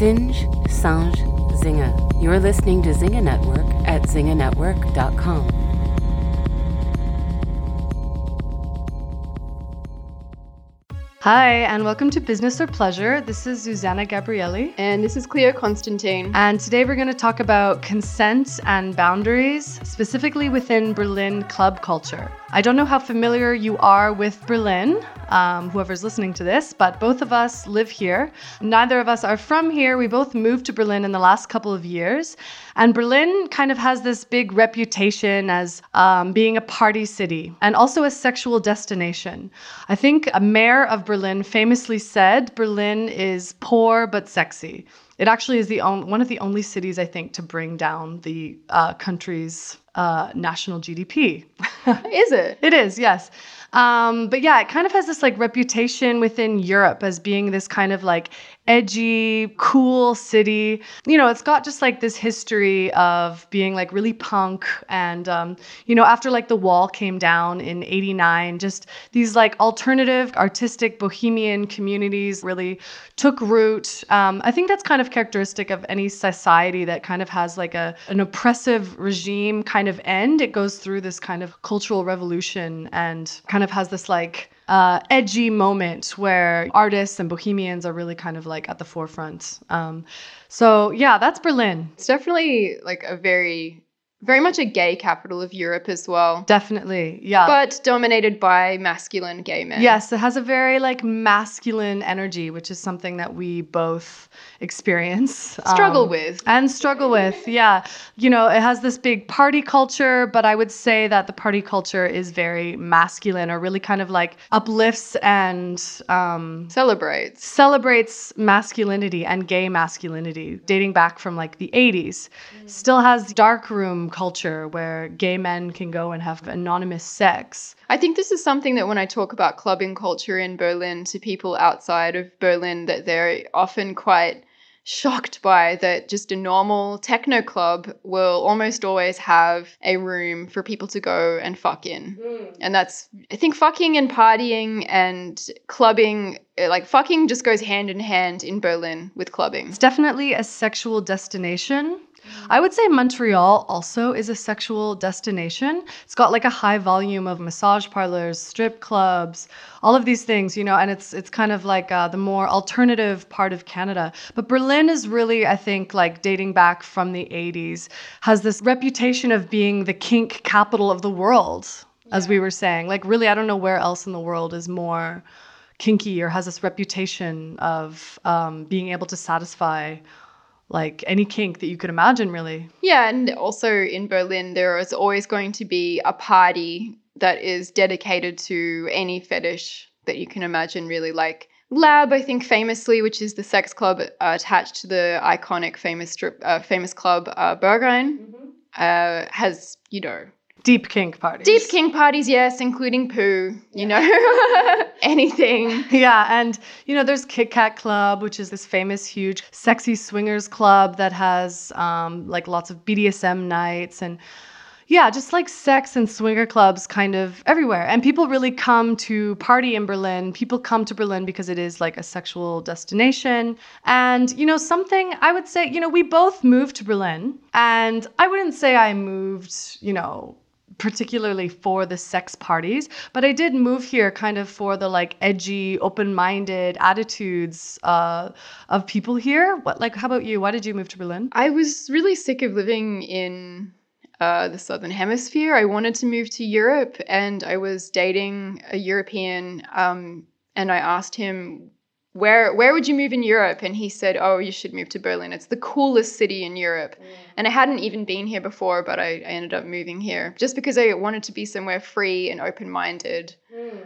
Singe, Sange, Zinga. You're listening to Zinga Network at zinganetwork.com. Hi, and welcome to Business or Pleasure. This is Susanna Gabrielli. And this is Cleo Constantine. And today we're going to talk about consent and boundaries, specifically within Berlin club culture. I don't know how familiar you are with Berlin, um, whoever's listening to this, but both of us live here. Neither of us are from here. We both moved to Berlin in the last couple of years. And Berlin kind of has this big reputation as um, being a party city and also a sexual destination. I think a mayor of Berlin famously said Berlin is poor but sexy. It actually is the on- one of the only cities I think to bring down the uh, country's uh, national GDP. is it? It is, yes. Um, but yeah, it kind of has this like reputation within Europe as being this kind of like edgy, cool city. You know, it's got just like this history of being like really punk. And, um, you know, after like the wall came down in 89, just these like alternative, artistic, bohemian communities really took root. Um, I think that's kind of characteristic of any society that kind of has like a, an oppressive regime kind of end. It goes through this kind of cultural revolution and kind of has this like uh, edgy moment where artists and bohemians are really kind of like at the forefront. Um, so yeah, that's Berlin. It's definitely like a very very much a gay capital of Europe as well. Definitely, yeah. But dominated by masculine gay men. Yes, it has a very like masculine energy, which is something that we both experience, struggle um, with, and struggle with. Yeah, you know, it has this big party culture, but I would say that the party culture is very masculine, or really kind of like uplifts and um, celebrates celebrates masculinity and gay masculinity, dating back from like the 80s. Mm. Still has dark room culture where gay men can go and have anonymous sex. I think this is something that when I talk about clubbing culture in Berlin to people outside of Berlin that they're often quite shocked by that just a normal techno club will almost always have a room for people to go and fuck in. Mm. And that's, I think, fucking and partying and clubbing, like fucking just goes hand in hand in Berlin with clubbing. It's definitely a sexual destination. I would say Montreal also is a sexual destination. It's got like a high volume of massage parlors, strip clubs, all of these things, you know, and it's it's kind of like uh, the more alternative part of Canada. But Berlin is really, I think, like dating back from the 80s, has this reputation of being the kink capital of the world, yeah. as we were saying. Like, really, I don't know where else in the world is more kinky or has this reputation of um, being able to satisfy like any kink that you could imagine, really. Yeah, and also in Berlin, there is always going to be a party that is dedicated to any fetish that you can imagine, really. Like Lab, I think famously, which is the sex club uh, attached to the iconic famous strip, uh, famous club uh, Berghain, mm-hmm. uh, has you know Deep kink parties. Deep kink parties, yes, including poo, you know, anything. Yeah, and you know, there's Kit Kat Club, which is this famous, huge, sexy swingers club that has um, like lots of BDSM nights and yeah, just like sex and swinger clubs kind of everywhere. And people really come to party in Berlin. People come to Berlin because it is like a sexual destination. And, you know, something I would say, you know, we both moved to Berlin. And I wouldn't say I moved, you know, particularly for the sex parties, but I did move here kind of for the like edgy, open-minded attitudes uh, of people here. What like how about you? Why did you move to Berlin? I was really sick of living in uh, the southern hemisphere. I wanted to move to Europe, and I was dating a European, um, and I asked him where where would you move in Europe? And he said, Oh, you should move to Berlin. It's the coolest city in Europe. Mm. And I hadn't even been here before, but I, I, ended up moving here just because I wanted to be somewhere free and open minded. Mm.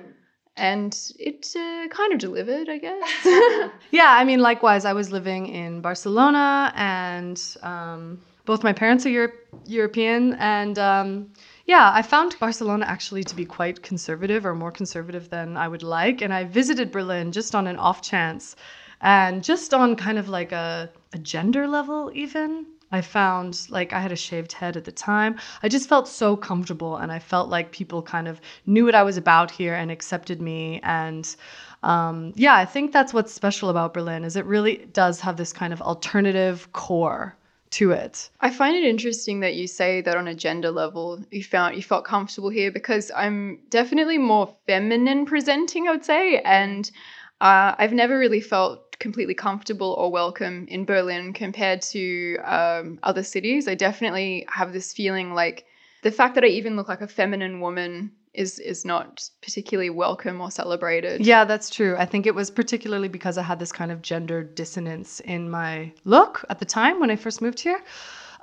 And it uh, kind of delivered, I guess. yeah, I mean, likewise, I was living in Barcelona, and um, both my parents are Euro- European, and um, yeah, I found Barcelona actually to be quite conservative or more conservative than I would like. And I visited Berlin just on an off chance and just on kind of like a, a gender level, even. I found like I had a shaved head at the time. I just felt so comfortable and I felt like people kind of knew what I was about here and accepted me and um, yeah, I think that's what's special about Berlin is it really does have this kind of alternative core to it. I find it interesting that you say that on a gender level you found you felt comfortable here because I'm definitely more feminine presenting, I would say, and uh, I've never really felt completely comfortable or welcome in Berlin compared to um, other cities. I definitely have this feeling like the fact that I even look like a feminine woman is is not particularly welcome or celebrated. Yeah, that's true. I think it was particularly because I had this kind of gender dissonance in my look at the time when I first moved here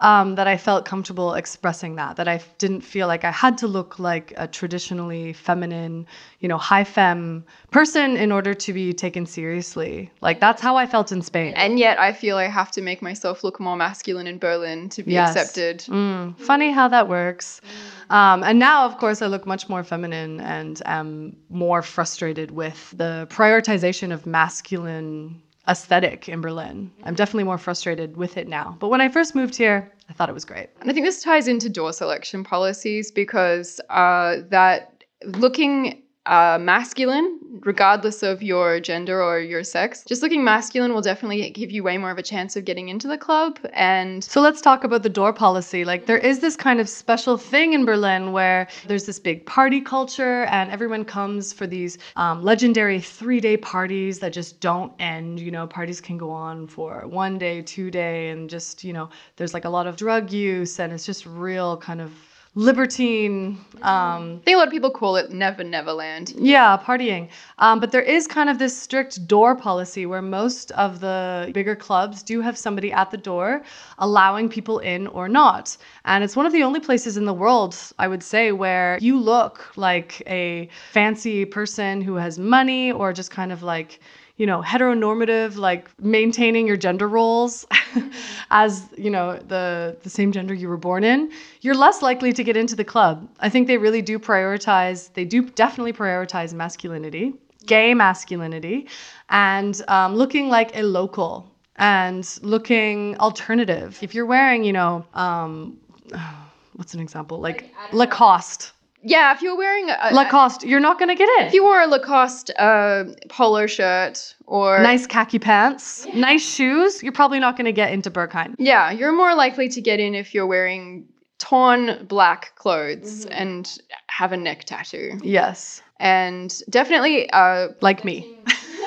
um, that I felt comfortable expressing that, that I didn't feel like I had to look like a traditionally feminine, you know, high femme person in order to be taken seriously. Like that's how I felt in Spain. And yet I feel I have to make myself look more masculine in Berlin to be Yes. accepted. Mm, funny how that works. Um, and now, of course, I look much more feminine and am more frustrated with the prioritization of masculine aesthetic in Berlin. I'm definitely more frustrated with it now. But when I first moved here, I thought it was great. And I think this ties into door selection policies because uh, that looking uh, masculine, regardless of your gender or your sex, just looking masculine will definitely give you way more of a chance of getting into the club. And So let's talk about the door policy. Like there is this kind of special thing in Berlin where there's this big party culture and everyone comes for these um, legendary three-day parties that just don't end. You know, parties can go on for one day, two day, and just you know, there's like a lot of drug use and it's just real kind of libertine. Um, I think a lot of people call it Never Neverland. yeah, partying. Um, but there is kind of this strict door policy where most of the bigger clubs do have somebody at the door allowing people in or not. And it's one of the only places in the world, I would say, where you look like a fancy person who has money or just kind of like, you know, heteronormative, like maintaining your gender roles as, you know, the the same gender you were born in, you're less likely to get into the club. I think they really do prioritize, they do definitely prioritize masculinity, gay masculinity, and um, looking like a local and looking alternative. If you're wearing, you know, um, what's an example? Like Lacoste. Yeah, if you're wearing a, Lacoste, you're not going to get in. if you wore a Lacoste uh, polo shirt or nice khaki pants, nice shoes, you're probably not going to get into Berghain. Yeah, you're more likely to get in if you're wearing torn black clothes and have a neck tattoo. Yes, And definitely, uh, like me.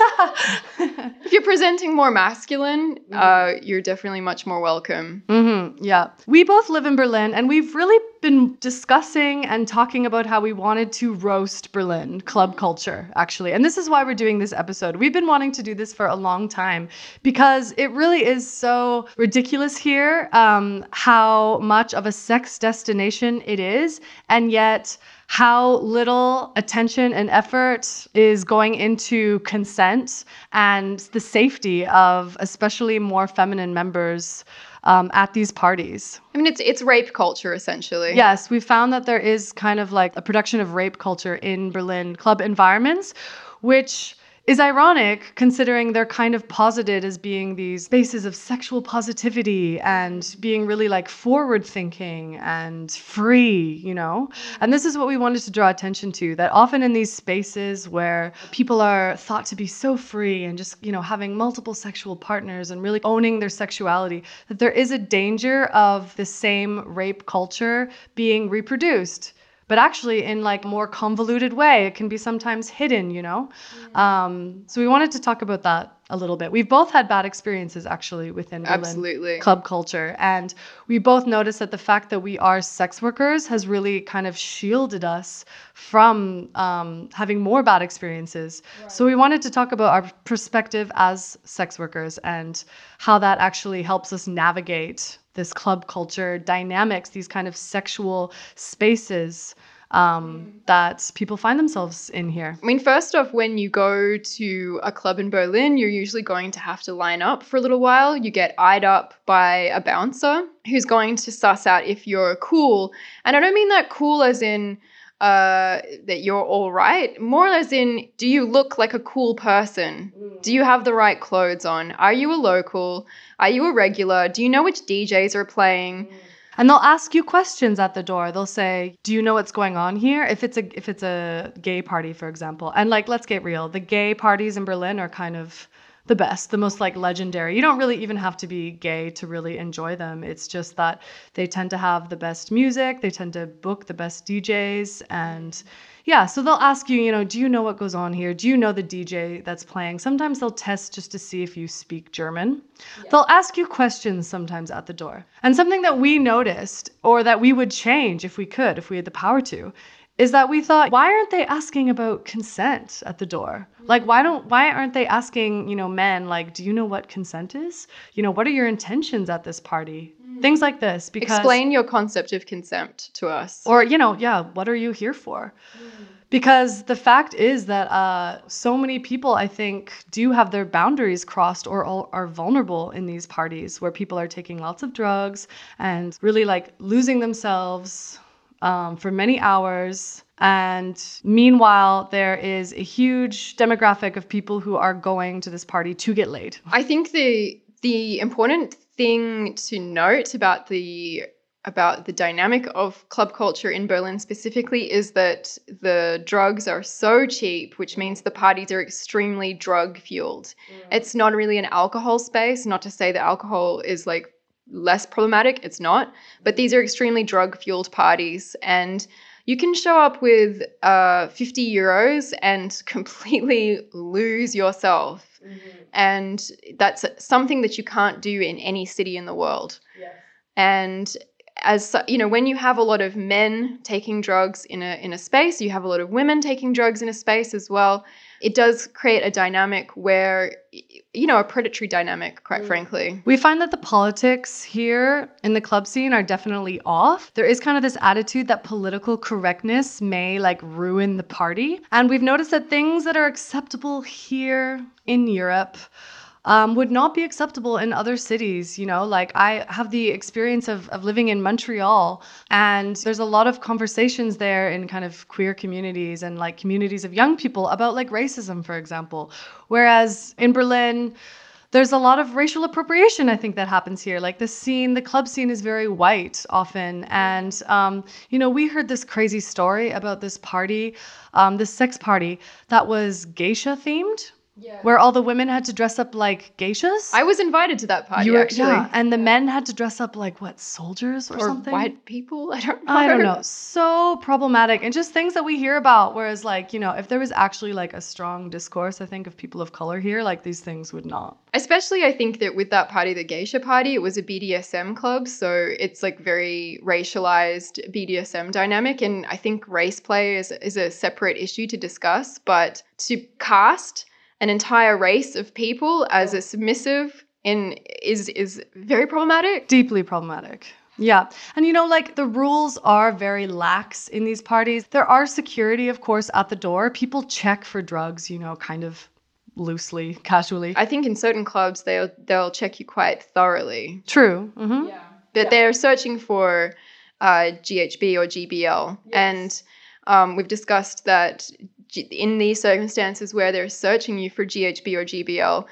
if you're presenting more masculine, uh, you're definitely much more welcome. hmm yeah. We both live in Berlin and we've really been discussing and talking about how we wanted to roast Berlin club culture, actually. And this is why we're doing this episode. We've been wanting to do this for a long time because it really is so ridiculous here um, how much of a sex destination it is. And yet, how little attention and effort is going into consent and the safety of especially more feminine members um, at these parties. I mean, it's it's rape culture essentially. Yes, we found that there is kind of like a production of rape culture in Berlin club environments, which is ironic considering they're kind of posited as being these spaces of sexual positivity and being really like forward thinking and free, you know? And this is what we wanted to draw attention to that often in these spaces where people are thought to be so free and just, you know, having multiple sexual partners and really owning their sexuality, that there is a danger of the same rape culture being reproduced but actually in like a more convoluted way it can be sometimes hidden you know? Um, so we wanted to talk about that a little bit. We've both had bad experiences actually within Absolutely. club culture and we both noticed that the fact that we are sex workers has really kind of shielded us from um, having more bad experiences. So we wanted to talk about our perspective as sex workers and how that actually helps us navigate this club culture dynamics these kind of sexual spaces um, that people find themselves in here I mean, first off, when you go to a club in Berlin, you're usually going to have to line up for a little while. You get eyed up by a bouncer who's going to suss out if you're cool. And I don't mean that cool as in uh, that you're all right, more or less in, do you look like a cool person Do you have the right clothes on? Are you a local? Are you a regular? Do you know which DJs are playing? And they'll ask you questions at the door. They'll say, "Do you know what's going on here?" If it's a if it's a gay party, for example. And like, let's get real. The gay parties in Berlin are kind of the best, the most like legendary. You don't really even have to be gay to really enjoy them. It's just that they tend to have the best music, they tend to book the best DJs and yeah, so they'll ask you, you know, do you know what goes on here? Do you know the DJ that's playing? Sometimes they'll test just to see if you speak German. Yeah. They'll ask you questions sometimes at the door. And something that we noticed or that we would change if we could, if we had the power to, is that we thought why aren't they asking about consent at the door like why don't why aren't they asking you know men like do you know what consent is you know what are your intentions at this party mm. things like this because explain your concept of consent to us or you know yeah what are you here for mm. because the fact is that uh, so many people i think do have their boundaries crossed or are vulnerable in these parties where people are taking lots of drugs and really like losing themselves um, for many hours. And meanwhile, there is a huge demographic of people who are going to this party to get laid. I think the the important thing to note about the about the dynamic of club culture in Berlin specifically is that the drugs are so cheap, which means the parties are extremely drug fueled. Mm. It's not really an alcohol space, not to say that alcohol is like less problematic. It's not. But these are extremely drug fueled parties. And you can show up with uh, 50 euros and completely lose yourself. Mm-hmm. And that's something that you can't do in any city in the world. Yes. And as you know when you have a lot of men taking drugs in a in a space you have a lot of women taking drugs in a space as well it does create a dynamic where you know a predatory dynamic quite mm. frankly. We find that the politics here in the club scene are definitely off. There is kind of this attitude that political correctness may like ruin the party. And we've noticed that things that are acceptable here in europe um, would not be acceptable in other cities. You know, like I have the experience of, of living in Montreal, and there's a lot of conversations there in kind of queer communities and like communities of young people about like racism, for example. Whereas in Berlin, there's a lot of racial appropriation i think that happens here like the scene the club scene is very white often and um, you know we heard this crazy story about this party um, this sex party that was geisha themed yeah. Where all the women had to dress up like geishas. I was invited to that party were, actually. Yeah, and the men had to dress up like what soldiers or, or something. white people. I don't know. I don't know. So problematic and just things that we hear about. Whereas like you know, if there was actually like a strong discourse, I think of people of color here, like these things would not. Especially, I think that with that party, the geisha party, it was a BDSM club, so it's like very racialized BDSM dynamic, and I think race play is is a separate issue to discuss. But to cast an entire race of people as a submissive in is is very problematic. Deeply problematic. Yeah. And you know, like the rules are very lax in these parties. There are security, of course, at the door. People check for drugs, you know, kind of loosely, casually. I think in certain clubs they'll they'll check you quite thoroughly. True. Mm-hmm. Yeah. But yeah. they're searching for uh, GHB or GBL, yes. and um, we've discussed that in these circumstances where they're searching you for GHB or GBL,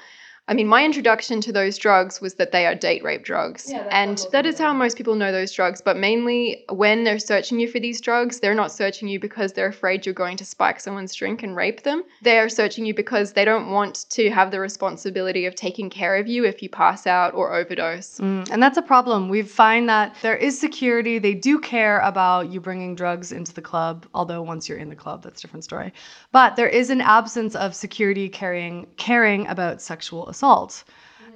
I mean, my introduction to those drugs was that they are date rape drugs. Yeah, and that is how most people know those drugs. But mainly when they're searching you for these drugs, they're not searching you because they're afraid you're going to spike someone's drink and rape them. They are searching you because they don't want to have the responsibility of taking care of you if you pass out or overdose. Mm, and that's a problem. We find that there is security. They do care about you bringing drugs into the club, although once you're in the club, that's a different story. But there is an absence of security carrying caring about sexual assault.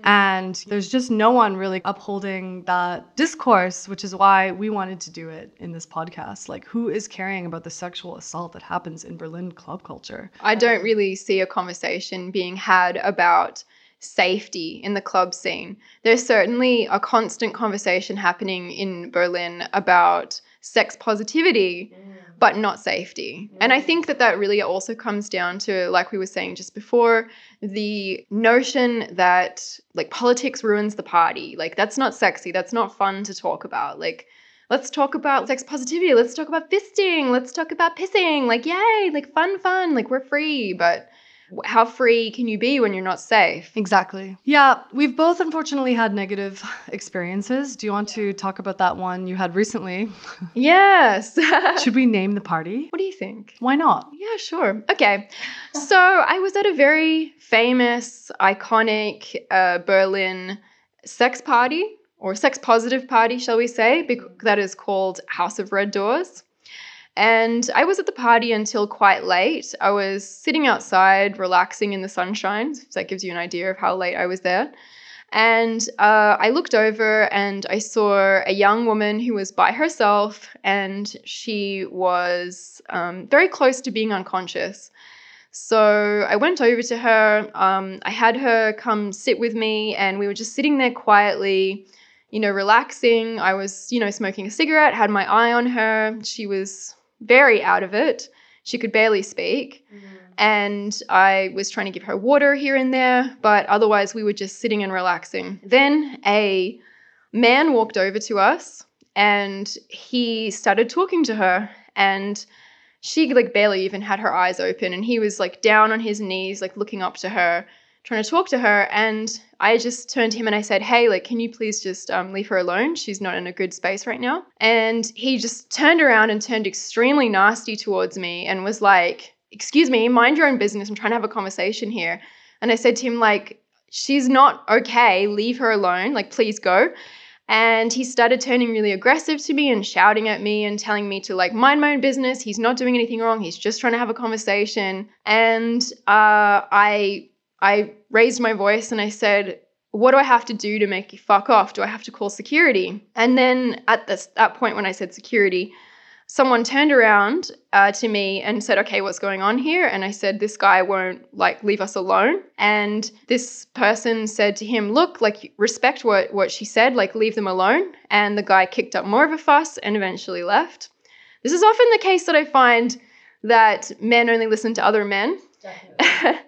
And there's just no one really upholding that discourse, which is why we wanted to do it in this podcast. Like, who is caring about the sexual assault that happens in Berlin club culture? I don't really see a conversation being had about safety in the club scene. There's certainly a constant conversation happening in Berlin about sex positivity. Mm but not safety. And I think that that really also comes down to, like we were saying just before, the notion that like politics ruins the party. Like, that's not sexy. That's not fun to talk about. Like, let's talk about sex positivity. Let's talk about fisting. Let's talk about pissing. Like, yay, like fun, fun. Like, we're free. But how free can you be when you're not safe? Exactly. Yeah, we've both unfortunately had negative experiences. Do you want to talk about that one you had recently? Yes. Should we name the party? what do you think? Why not? Yeah, sure. Okay. So I was at a very famous, iconic uh, Berlin sex party or sex positive party, shall we say, bec- that is called House of Red Doors. And I was at the party until quite late. I was sitting outside, relaxing in the sunshine. So that gives you an idea of how late I was there. And uh, I looked over and I saw a young woman who was by herself, and she was um, very close to being unconscious. So I went over to her. Um, I had her come sit with me, and we were just sitting there quietly, you know, relaxing. I was, you know, smoking a cigarette, had my eye on her. She was very out of it. She could barely speak. Mm-hmm. And I was trying to give her water here and there, but otherwise we were just sitting and relaxing. Then a man walked over to us and he started talking to her and she like barely even had her eyes open and he was like down on his knees like looking up to her trying to talk to her and i just turned to him and i said hey like can you please just um, leave her alone? She's not in a good space right now. And he just turned around and turned extremely nasty towards me and was like excuse me mind your own business. I'm trying to have a conversation here. And i said to him like she's not okay. Leave her alone. Like please go. And he started turning really aggressive to me and shouting at me and telling me to like mind my own business. He's not doing anything wrong. He's just trying to have a conversation. And uh, i i raised my voice and i said what do i have to do to make you fuck off do i have to call security and then at this that point when i said security someone turned around uh, to me and said, "Okay, what's going on here?" And I said, "This guy won't like leave us alone." And this person said to him, "Look, like respect what what she said, like leave them alone." And the guy kicked up more of a fuss and eventually left. This is often the case that I find that men only listen to other men.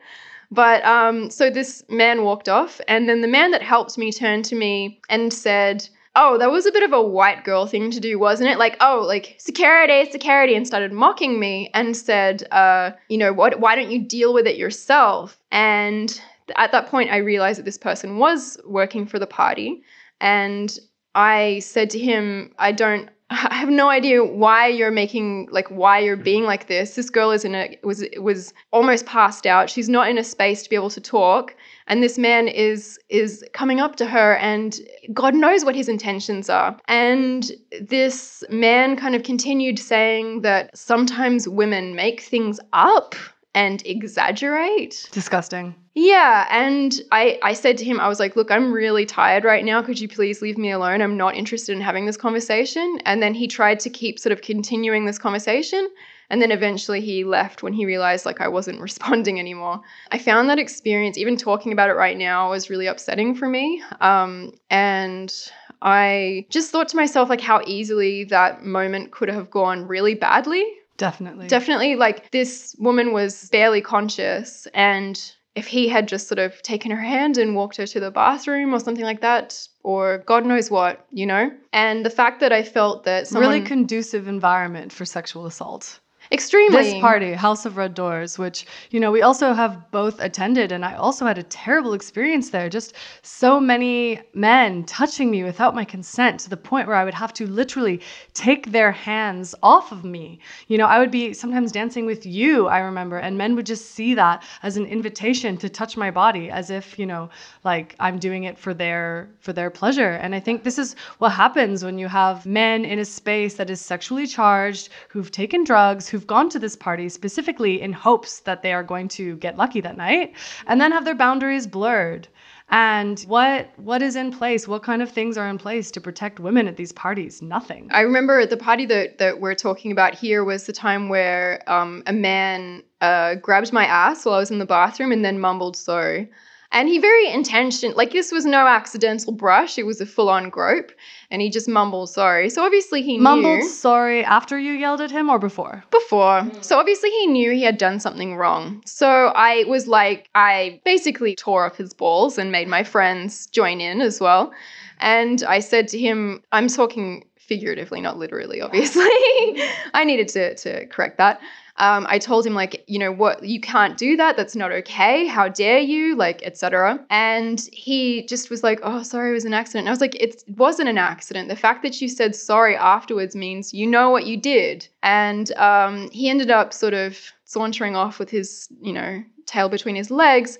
but um, so this man walked off, and then the man that helped me turned to me and said, oh, that was a bit of a white girl thing to do, wasn't it? Like, oh, like security, security, and started mocking me and said, uh, you know, what? Why don't you deal with it yourself? And at that point, I realized that this person was working for the party, and I said to him, I don't. I have no idea why you're making like why you're being like this. This girl is in a was was almost passed out. She's not in a space to be able to talk and this man is is coming up to her and god knows what his intentions are and this man kind of continued saying that sometimes women make things up and exaggerate Disgusting. yeah, and I, I said to him, I was like, look, I'm really tired right now. Could you please leave me alone? I'm not interested in having this conversation. And then he tried to keep sort of continuing this conversation. And then eventually he left when he realized like I wasn't responding anymore. I found that experience, even talking about it right now, was really upsetting for me. Um, and I just thought to myself like how easily that moment could have gone really badly. Definitely. Definitely, like this woman was barely conscious, and if he had just sort of taken her hand and walked her to the bathroom or something like that, or God knows what, you know? And the fact that I felt that someone really conducive environment for sexual assault. Extremely This party, House of Red Doors, which, you know, we also have both attended, and I also had a terrible experience there. Just so many men touching me without my consent to the point where I would have to literally take their hands off of me. You know, I would be sometimes dancing with you, I remember, and men would just see that as an invitation to touch my body as if, you know, like I'm doing it for their for their pleasure. And I think this is what happens when you have men in a space that is sexually charged, who've taken drugs, who've gone to this party specifically in hopes that they are going to get lucky that night, and then have their boundaries blurred. And what what is in place? What kind of things are in place to protect women at these parties? Nothing. I remember the party that, that we're talking about here was the time where um, a man uh, grabbed my ass while I was in the bathroom and then mumbled sorry. And he very intention like this was no accidental brush, it was a full-on grope, and he just mumbled sorry. So obviously he knew Mumbled knew sorry after you yelled at him or before? before. Hmm. So obviously he knew he had done something wrong. So I was like, I basically tore off his balls and made my friends join in as well. And I said to him, I'm talking figuratively, not literally, obviously. I needed to, to correct that. Um, I told him like, you know what, you can't do that. That's not okay. How dare you? Like, etc. And he just was like, oh, sorry, it was an accident. And I was like, it wasn't an accident. The fact that you said sorry afterwards means you know what you did. And um, he ended up sort of sauntering off with his, you know, tail between his legs.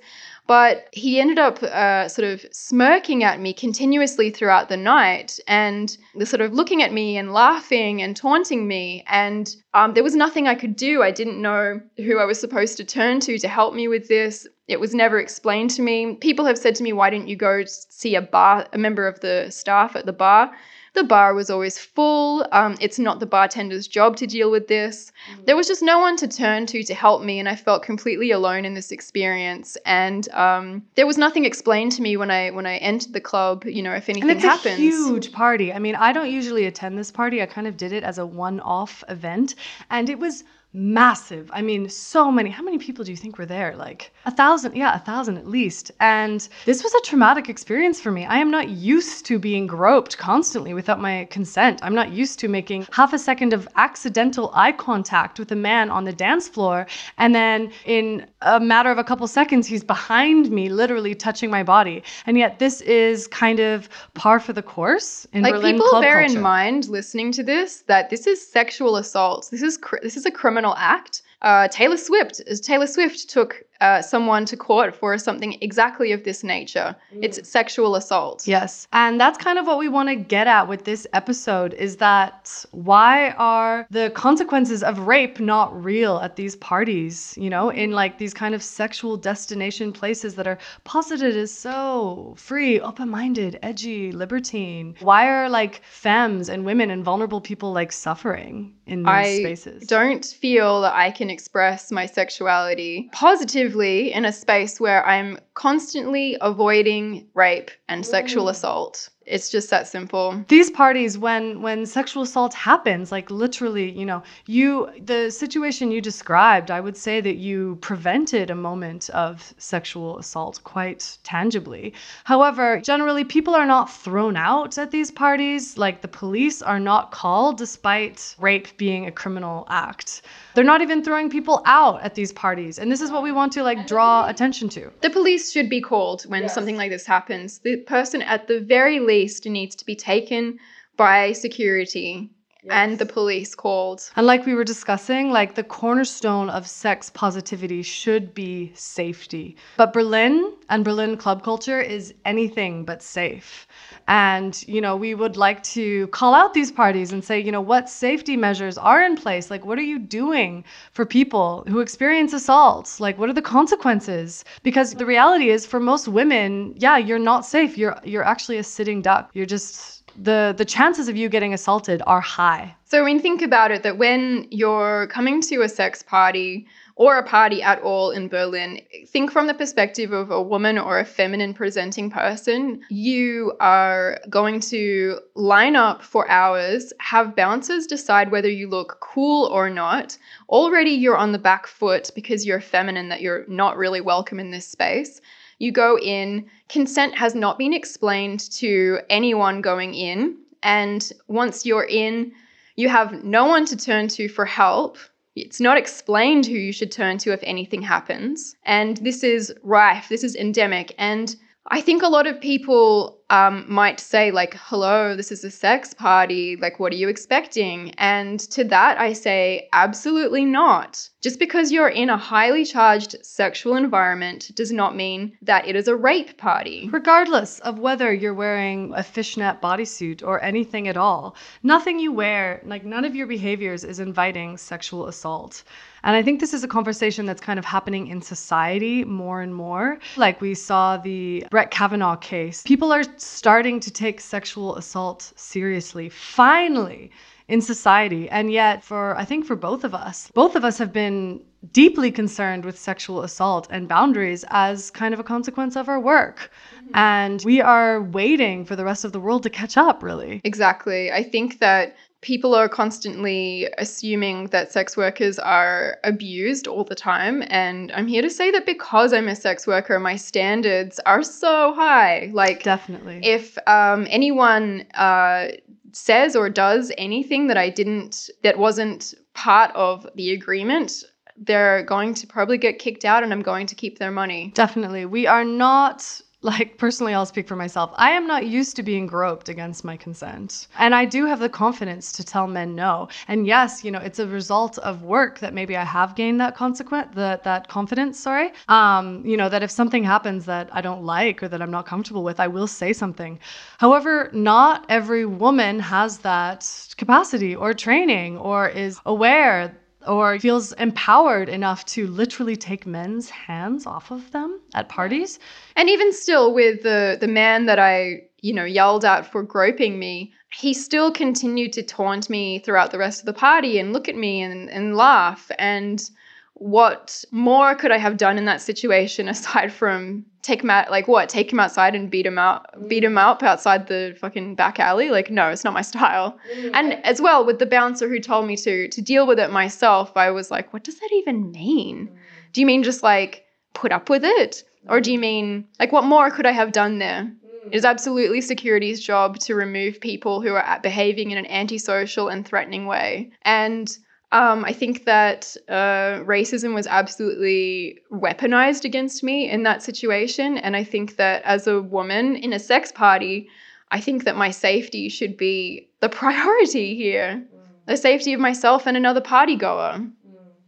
But he ended up uh, sort of smirking at me continuously throughout the night and sort of looking at me and laughing and taunting me. And um, there was nothing I could do. I didn't know who I was supposed to turn to to help me with this. It was never explained to me. People have said to me, why didn't you go see a bar, a member of the staff at the bar? The bar was always full. Um, it's not the bartender's job to deal with this. Mm. There was just no one to turn to to help me, and I felt completely alone in this experience. And um, there was nothing explained to me when I when I entered the club. You know, if anything and it's happens. a huge party. I mean, I don't usually attend this party. I kind of did it as a one-off event, and it was massive. I mean, so many. How many people do you think were there? Like a thousand, yeah, a thousand at least. And this was a traumatic experience for me. I am not used to being groped constantly without my consent. I'm not used to making half a second of accidental eye contact with a man on the dance floor. And then in a matter of a couple seconds, he's behind me, literally touching my body. And yet, this is kind of par for the course in like Berlin people bear culture. in mind listening to this that this is sexual assault. This is cr- this is a criminal act. Uh, Taylor Swift, Taylor Swift took uh, someone to court for something exactly of this nature. Mm. It's sexual assault. Yes. And that's kind of what we want to get at with this episode is that why are the consequences of rape not real at these parties, you know, in like these kind of sexual destination places that are posited as so free, open-minded, edgy, libertine? Why are like femmes and women and vulnerable people like suffering in these I spaces? I don't feel that I can express my sexuality positively in a space where I'm constantly avoiding rape and sexual assault. It's just that simple. these parties when when sexual assault happens like literally you know you the situation you described i would say that you prevented a moment of sexual assault quite tangibly. However generally people are not thrown out at these parties. Like the police are not called despite rape being a criminal act. They're not even throwing people out at these parties. And this is what we want to like draw attention to. The police should be called when something like this happens. The person at the very least needs to be taken by security and the police called. And like we were discussing, like the cornerstone of sex positivity should be safety. But Berlin and Berlin club culture is anything but safe. And, you know, we would like to call out these parties and say, you know, what safety measures are in place? Like, what are you doing for people who experience assaults? Like, what are the consequences? Because the reality is, for most women, yeah, you're not safe. You're you're actually a sitting duck. You're just the the chances of you getting assaulted are high. So, I mean, think about it that when you're coming to a sex party or a party at all in Berlin, think from the perspective of a woman or a feminine presenting person. You are going to line up for hours, have bouncers decide whether you look cool or not. Already you're on the back foot because you're feminine, that you're not really welcome in this space. You go in, consent has not been explained to anyone going in. And once you're in, you have no one to turn to for help. It's not explained who you should turn to if anything happens. And this is rife, this is endemic. And I think a lot of people um, might say, like, hello, this is a sex party. Like, what are you expecting? And to that, I say, absolutely not. Just because you're in a highly charged sexual environment does not mean that it is a rape party. Regardless of whether you're wearing a fishnet bodysuit or anything at all, nothing you wear, like none of your behaviors, is inviting sexual assault. And I think this is a conversation that's kind of happening in society more and more. Like we saw the Brett Kavanaugh case. People are starting to take sexual assault seriously, finally, in society. And yet, for I think for both of us, both of us have been deeply concerned with sexual assault and boundaries as kind of a consequence of our work. Mm-hmm. And we are waiting for the rest of the world to catch up, really. Exactly. I think that people are constantly assuming that sex workers are abused all the time. And I'm here to say that because I'm a sex worker, my standards are so high. Like, Definitely. if um, anyone uh, says or does anything that I didn't, that wasn't part of the agreement, they're going to probably get kicked out and I'm going to keep their money. Definitely. We are not like personally I'll speak for myself. I am not used to being groped against my consent. And I do have the confidence to tell men no. And yes, you know, it's a result of work that maybe I have gained that consequent that that confidence, sorry. Um, you know, that if something happens that I don't like or that I'm not comfortable with, I will say something. However, not every woman has that capacity or training or is aware or feels empowered enough to literally take men's hands off of them at parties. And even still, with the the man that I you know yelled at for groping me, he still continued to taunt me throughout the rest of the party and look at me and, and laugh and what more could I have done in that situation aside from take him out like what take him outside and beat him out beat him up outside the fucking back alley? Like no it's not my style. Mm-hmm. and as well with the bouncer who told me to to deal with it myself I was like what does that even mean? Mm-hmm. do you mean just like put up with it? Or do you mean like what more could I have done there? Mm. it is absolutely security's job to remove people who are behaving in an antisocial and threatening way. And um, I think that uh, racism was absolutely weaponized against me in that situation. And I think that as a woman in a sex party, I think that my safety should be the priority here mm. the safety of myself and another party goer. Mm.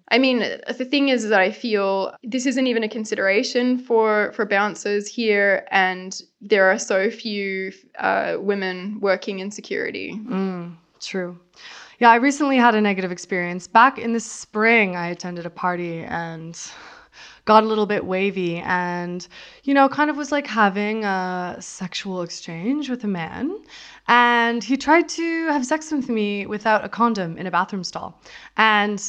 I mean, the thing is that I feel this isn't even a consideration for, for bouncers here, and there are so few uh, women working in security. Mm, true. Yeah, I recently had a negative experience. Back in the spring, I attended a party and got a little bit wavy and, you know, kind of was like having a sexual exchange with a man. And he tried to have sex with me without a condom in a bathroom stall. And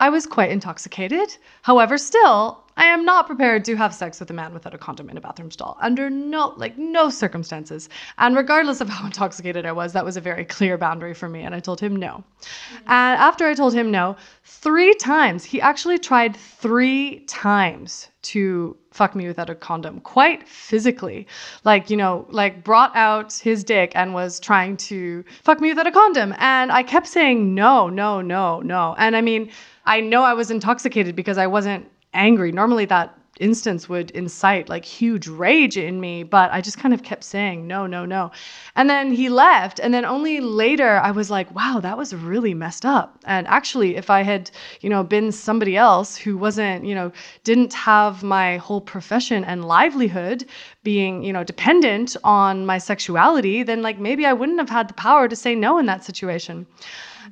I was quite intoxicated. However, still, I am not prepared to have sex with a man without a condom in a bathroom stall under no like no circumstances. And regardless of how intoxicated I was, that was a very clear boundary for me and I told him no. Mm-hmm. And after I told him no, 3 times, he actually tried 3 times to fuck me without a condom quite physically like you know like brought out his dick and was trying to fuck me without a condom and i kept saying no no no no and i mean i know i was intoxicated because i wasn't angry. Normally that instance would incite like huge rage in me, but I just kind of kept saying no, no, no. And then he left. And then only later I was like, wow, that was really messed up. And actually, if I had, you know, been somebody else who wasn't, you know, didn't have my whole profession and livelihood being, you know, dependent on my sexuality, then like maybe I wouldn't have had the power to say no in that situation.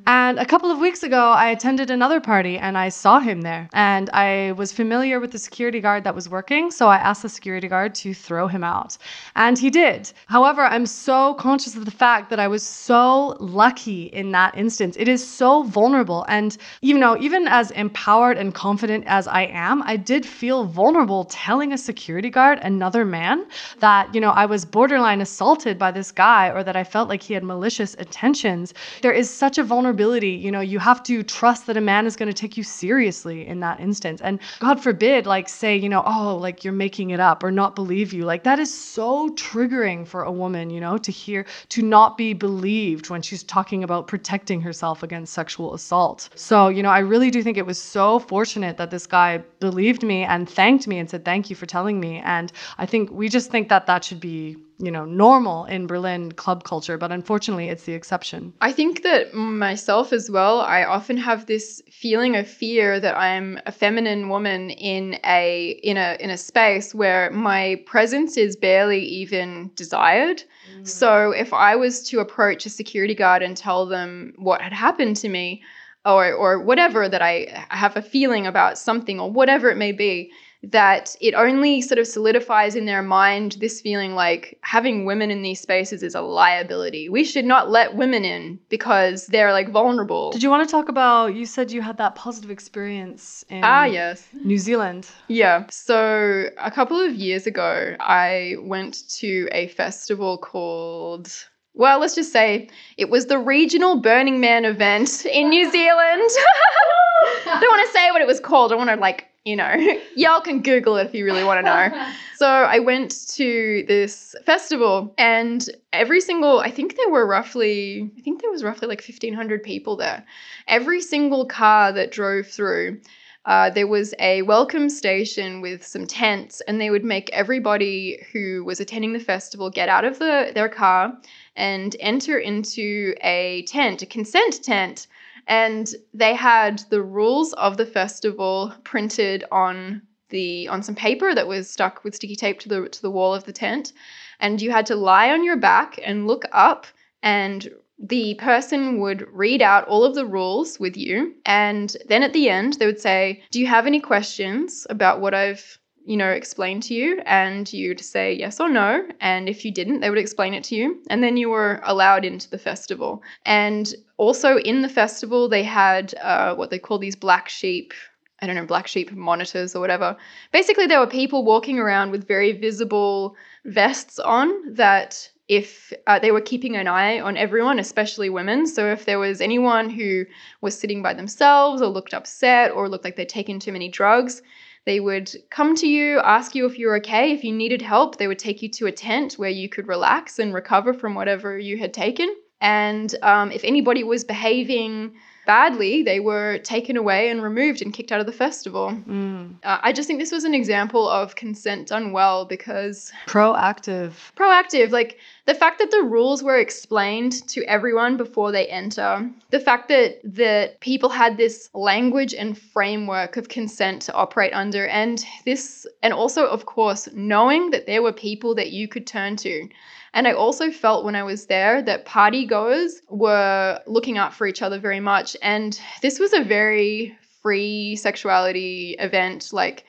And a couple of weeks ago, I attended another party and I saw him there. And I was familiar with the security guard that was working. So I asked the security guard to throw him out. And he did. However, I'm so conscious of the fact that I was so lucky in that instance. It is so vulnerable. And, you know, even as empowered and confident as I am, I did feel vulnerable telling a security guard, another man, that, you know, I was borderline assaulted by this guy or that I felt like he had malicious intentions. There is such a vulnerability vulnerability, you know, you have to trust that a man is going to take you seriously in that instance. And God forbid, like, say, you know, oh, like you're making it up or not believe you. Like, that is so triggering for a woman, you know, to hear, to not be believed when she's talking about protecting herself against sexual assault. So, you know, I really do think it was so fortunate that this guy believed me and thanked me and said, thank you for telling me. And I think we just think that that should be you know normal in Berlin club culture, but unfortunately it's the exception. I think that myself as well, I often have this feeling of fear that I'm a feminine woman in a in a in a space where my presence is barely even desired. Mm. So if I was to approach a security guard and tell them what had happened to me or or whatever that I have a feeling about something or whatever it may be, that it only sort of solidifies in their mind this feeling like having women in these spaces is a liability. We should not let women in because they're like vulnerable. Did you want to talk about you said you had that positive experience in Ah, yes. New Zealand. Yeah. So, a couple of years ago, I went to a festival called well, let's just say it was the regional Burning Man event in New Zealand. I don't want to say what it was called. I want to like you know, y'all can Google it if you really want to know. so I went to this festival, and every single, I think there were roughly, I think there was roughly like 1,500 people there. Every single car that drove through, uh, there was a welcome station with some tents, and they would make everybody who was attending the festival get out of the, their car and enter into a tent, a consent tent. And they had the rules of the festival printed on the on some paper that was stuck with sticky tape to the to the wall of the tent. And you had to lie on your back and look up and the person would read out all of the rules with you. And then at the end, they would say, Do you have any questions about what I've you know, explained to you, and you'd say yes or no. And if you didn't, they would explain it to you. And then you were allowed into the festival. And also in the festival, they had uh, what they call these black sheep I don't know, black sheep monitors or whatever. Basically, there were people walking around with very visible vests on that if uh, they were keeping an eye on everyone, especially women. So if there was anyone who was sitting by themselves or looked upset or looked like they'd taken too many drugs, they would come to you, ask you if you were okay. If you needed help, they would take you to a tent where you could relax and recover from whatever you had taken. And um, if anybody was behaving badly, they were taken away and removed and kicked out of the festival. Mm. Uh, I just think this was an example of consent done well because Proactive. proactive, like the fact that the rules were explained to everyone before they enter, the fact that that people had this language and framework of consent to operate under, and this, and also of course knowing that there were people that you could turn to. And I also felt when I was there that party goers were looking out for each other very much. And this was a very free sexuality event. Like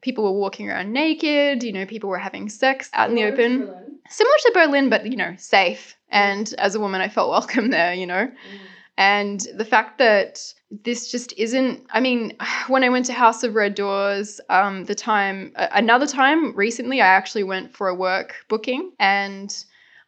people were walking around naked, you know, people were having sex out in the open. Similar to Berlin, but, you know, safe. And as a woman, I felt welcome there, you know. And the fact that this just isn't, I mean, when I went to House of Red Doors, um, the time, another time recently, I actually went for a work booking and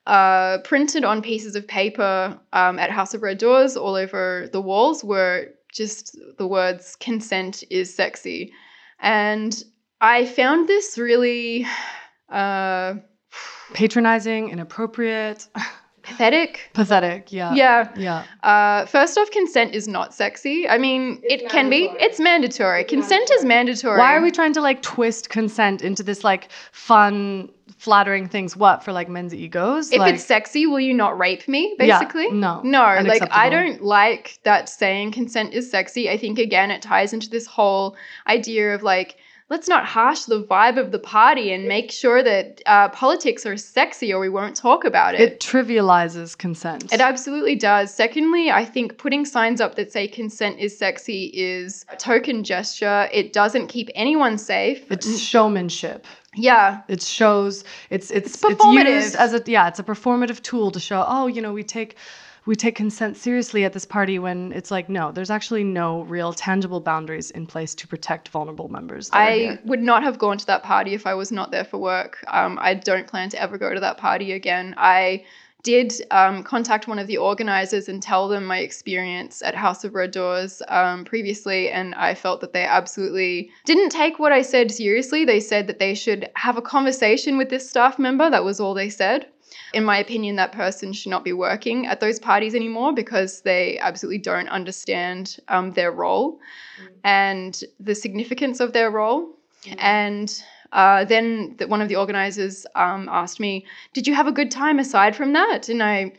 uh, printed on pieces of paper um, at House of Red Doors all over the walls were just the words consent is sexy. And I found this really uh, Patronizing, inappropriate, pathetic. pathetic. Yeah. Yeah. Yeah. Uh, first off, consent is not sexy. I mean, it can be. It's mandatory. consent is mandatory. Why are we trying to like twist consent into this like fun, flattering things? What for like men's egos? If like, it's sexy, will you not rape me? Yeah, Basically, no, no. Like I don't like that saying consent is sexy. I think again, it ties into this whole idea of like. Let's not harsh the vibe of the party and make sure that uh, politics are sexy, or we won't talk about it. it trivializes consent. It absolutely does. Secondly, I think putting signs up that say consent is sexy is a token gesture. It doesn't keep anyone safe. it's showmanship. yeah, It shows it's it's It's it's, used as a yeah, it's a performative tool to show, oh, you know, we take we take consent seriously at this party when it's like no, there's actually no real tangible boundaries in place to protect vulnerable members. I would not have gone to that party if I was not there for work. Um, I don't plan to ever go to that party again. I did um, contact one of the organizers and tell them my experience at House of Red Doors um, previously, and I felt that they absolutely didn't take what I said seriously. They said that they should have a conversation with this staff member. That was all they said. In my opinion, that person should not be working at those parties anymore because they absolutely don't understand um, their role and the significance of their role. And uh, then the, one of the organizers um, asked me, "Did you have a good time aside from that?" And I,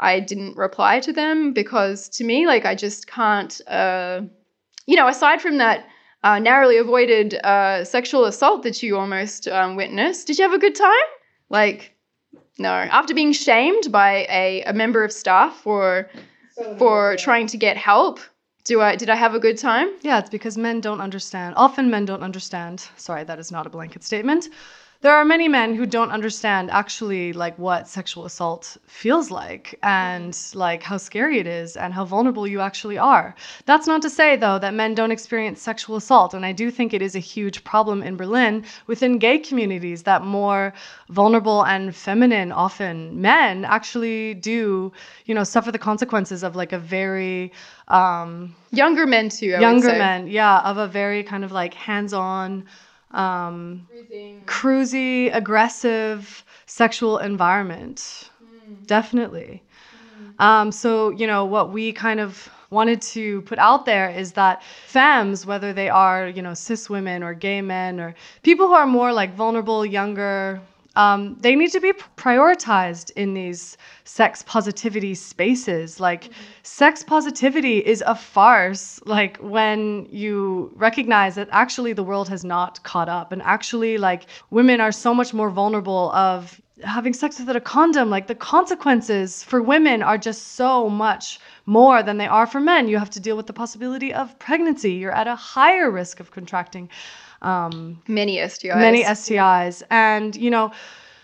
I didn't reply to them because to me, like, I just can't, uh, you know, aside from that. Uh, narrowly avoided uh, sexual assault that you almost um, witnessed. Did you have a good time? Like, no. After being shamed by a, a member of staff for for trying to get help, do I did I have a good time? Yeah, it's because men don't understand. Often men don't understand. Sorry, that is not a blanket statement. There are many men who don't understand actually like what sexual assault feels like and like how scary it is and how vulnerable you actually are. That's not to say though that men don't experience sexual assault and I do think it is a huge problem in Berlin within gay communities that more vulnerable and feminine often men actually do, you know, suffer the consequences of like a very um Younger men too. I would younger men, yeah, of a very kind of like hands-on um cruisy, aggressive sexual environment. Definitely. Um, so, you know, what we kind of wanted to put out there is that femmes, whether they are, you know, cis women or gay men or people who are more like vulnerable, younger, um, they need to be prioritized in these sex positivity spaces. Like, sex positivity is a farce. Like, when you recognize that actually the world has not caught up, and actually, like, women are so much more vulnerable of having sex without a condom. Like, the consequences for women are just so much more than they are for men. You have to deal with the possibility of pregnancy. You're at a higher risk of contracting um, Many STIs. many STIs. And, you know,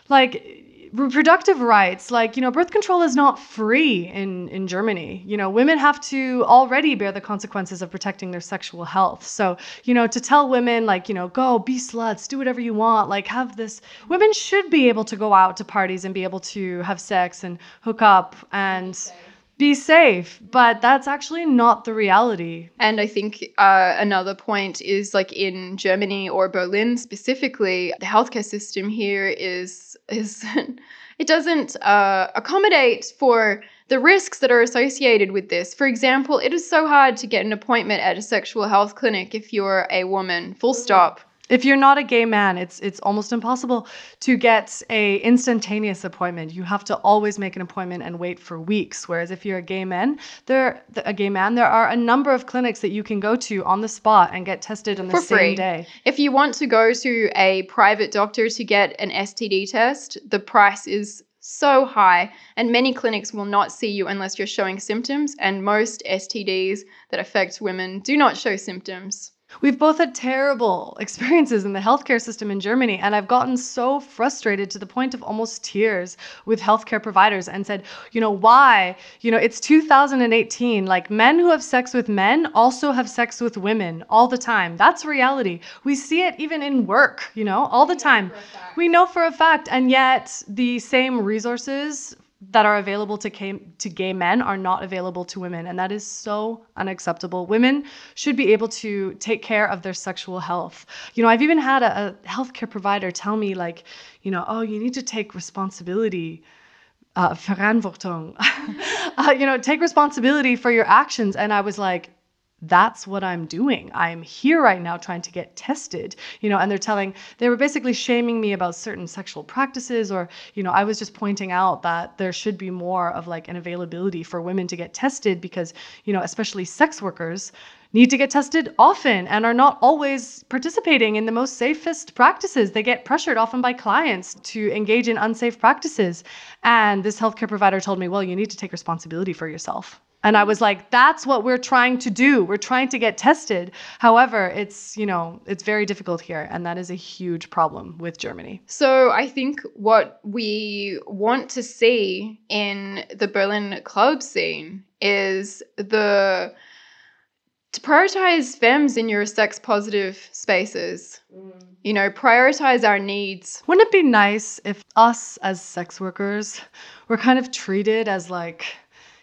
like reproductive rights, like, you know, birth control is not free in, in Germany. You know, women have to already bear the consequences of protecting their sexual health. So, you know, to tell women, like, you know, go be sluts, do whatever you want, like, have this, women should be able to go out to parties and be able to have sex and hook up and be safe. But that's actually not the reality. And I think uh, another point is like in Germany or Berlin specifically, the healthcare system here is is it doesn't uh, accommodate for the risks that are associated with this. For example, it is so hard to get an appointment at a sexual health clinic if you're a woman. Full stop. If you're not a gay man, it's it's almost impossible to get a instantaneous appointment. You have to always make an appointment and wait for weeks. Whereas if you're a gay man, there a gay man, there are a number of clinics that you can go to on the spot and get tested on the For same free. day. If you want to go to a private doctor to get an STD test, the price is so high, and many clinics will not see you unless you're showing symptoms, and most STDs that affect women do not show symptoms. We've both had terrible experiences in the healthcare system in Germany, and I've gotten so frustrated to the point of almost tears with healthcare providers and said, you know, why? You know, it's 2018. Like, men who have sex with men also have sex with women all the time. That's reality. We see it even in work, you know, all the time. We know for a fact, and yet the same resources that are available to gay, to gay men are not available to women and that is so unacceptable women should be able to take care of their sexual health you know i've even had a, a healthcare provider tell me like you know oh you need to take responsibility uh, uh, you know, take responsibility for your actions. And I was like, that's what I'm doing. I'm here right now trying to get tested, you know, and they're telling, they were basically shaming me about certain sexual practices, or, you know, I was just pointing out that there should be more of like an availability for women to get tested because, you know, especially sex workers need to get tested often and are not always participating in the most safest practices. They get pressured often by clients to engage in unsafe practices. And this healthcare provider told me, well, you need to take responsibility for yourself. And I was like, that's what we're trying to do. We're trying to get tested. However, it's, you know, it's very difficult here. And that is a huge problem with Germany. So I think what we want to see in the Berlin club scene is the to prioritize femmes in your sex positive spaces. Mm. You know, prioritize our needs. Wouldn't it be nice if us as sex workers were kind of treated as like,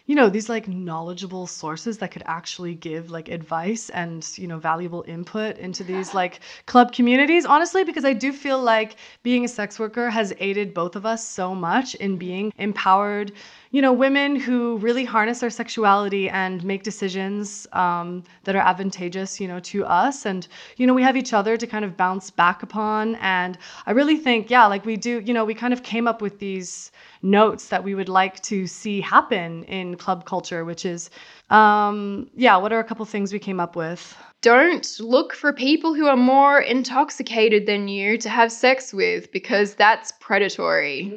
you know, these like knowledgeable sources that could actually give like advice and, you know, valuable input into these like club communities? Honestly, because I do feel like being a sex worker has aided both of us so much in being empowered, you know, women who really harness their sexuality and make decisions um, that are advantageous, you know, to us. And, you know, we have each other to kind of bounce back upon. And I really think, yeah, like we do, you know, we kind of came up with these notes that we would like to see happen in club culture, which is, um, yeah, what are a couple things we came up with? Don't look for people who are more intoxicated than you to have sex with because that's predatory.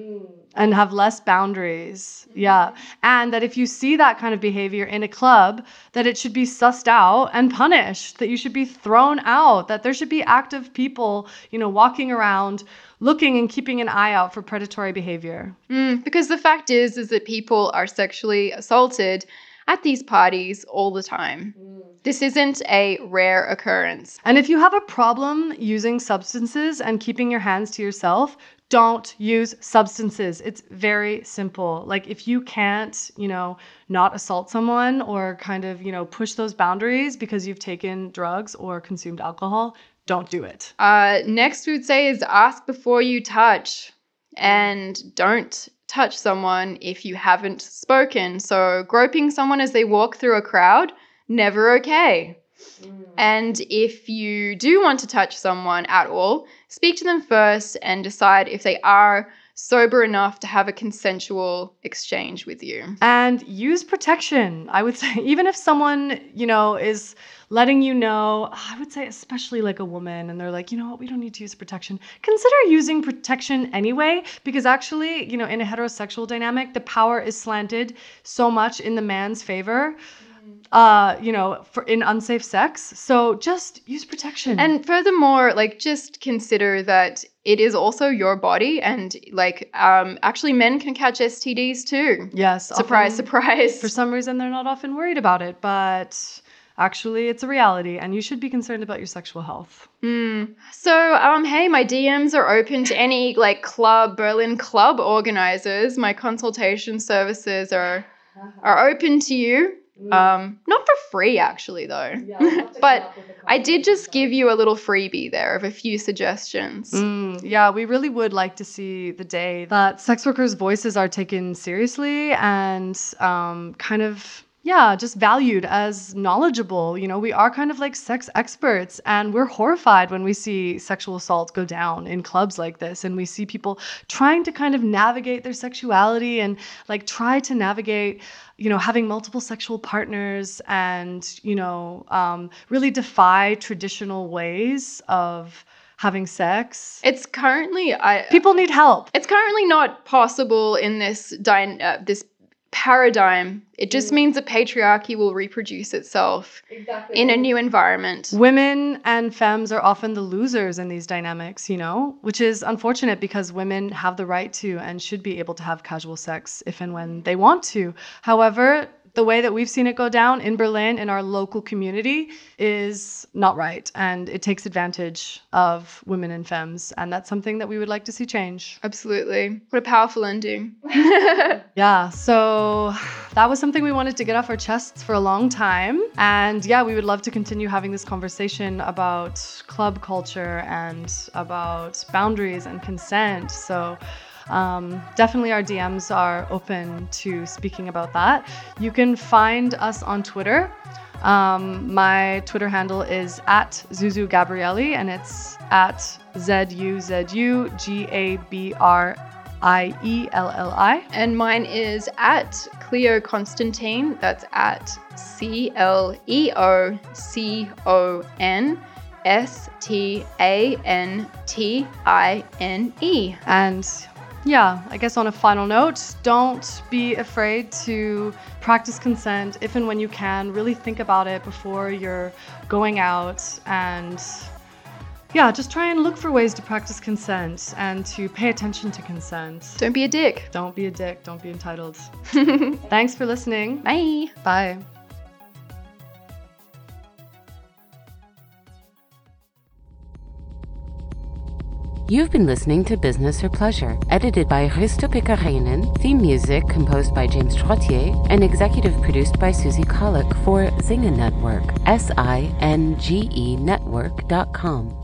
and have less boundaries. Yeah. And that if you see that kind of behavior in a club, that it should be sussed out and punished, that you should be thrown out, that there should be active people, you know, walking around looking and keeping an eye out for predatory behavior. Mm, because the fact is is that people are sexually assaulted at these parties all the time. This isn't a rare occurrence. And if you have a problem using substances and keeping your hands to yourself, don't use substances. It's very simple. Like if you can't, you know, not assault someone or kind of, you know, push those boundaries because you've taken drugs or consumed alcohol, don't do it. Uh, next, we would say is ask before you touch and don't touch someone if you haven't spoken. So, groping someone as they walk through a crowd, never okay. Mm. And if you do want to touch someone at all, speak to them first and decide if they are sober enough to have a consensual exchange with you. And use protection. I would say, even if someone, you know, is letting you know, I would say, especially like a woman, and they're like, you know what, we don't need to use protection. Consider using protection anyway, because actually, you know, in a heterosexual dynamic, the power is slanted so much in the man's favor. Uh, you know, for in unsafe sex. So just use protection. And furthermore, like just consider that it is also your body and like um actually men can catch STDs too. yes, Surprise, often- surprise. For some reason, they're not often worried about it, but actually, it's a reality, and you should be concerned about your sexual health. Mm. So, um, hey, my DMs are open to any like club, Berlin club organizers. My consultation services are are open to you. Um, not for free, actually, though. but I did just give you a little freebie there of a few suggestions. Mm, yeah, we really would like to see the day that sex workers' voices are taken seriously and um, kind of. Yeah, just valued as knowledgeable. You know, we are kind of like sex experts, and we're horrified when we see sexual assault go down in clubs like this. And we see people trying to kind of navigate their sexuality and like try to navigate you know, having multiple sexual partners and, you know, um, really defy traditional ways of having sex. It's currently I People need help. it's currently not possible in this dy- uh, this paradigm. It just mm. means that patriarchy will reproduce itself in a new environment. Women and femmes are often the losers in these dynamics, you know, which is unfortunate because women have the right to and should be able to have casual sex if and when mm. they want to. However, the way that we've seen it go down in Berlin in our local community is not right. And it takes advantage of women and femmes. And that's something that we would like to see change. Absolutely. What a powerful ending. Yeah, so that was something we wanted to get off our chests for a long time. And yeah, we would love to continue having this conversation about club culture and about boundaries and consent. So um, definitely our DMs are open to speaking about that. You can find us on Twitter. Um, my Twitter handle is at Zuzu Gabrielli and it's at Z U Z U G A B R I E L L I. And mine is at Cleo Constantine. That's at C L E O C O N S T A N T I N E. And yeah, I guess on a final note, don't be afraid to practice consent if and when you can. Really think about it before you're going out and yeah, just try and look for ways to practice consent and to pay attention to consent. Don't be a dick. Don't be a dick, don't be entitled. Thanks for listening. Bye. Bye. You've been listening to Business or Pleasure, edited by Risto Pekarainen, theme music composed by James Trottier, and executive produced by Susie Kollick for Zinga Network, S I N G E Network.com.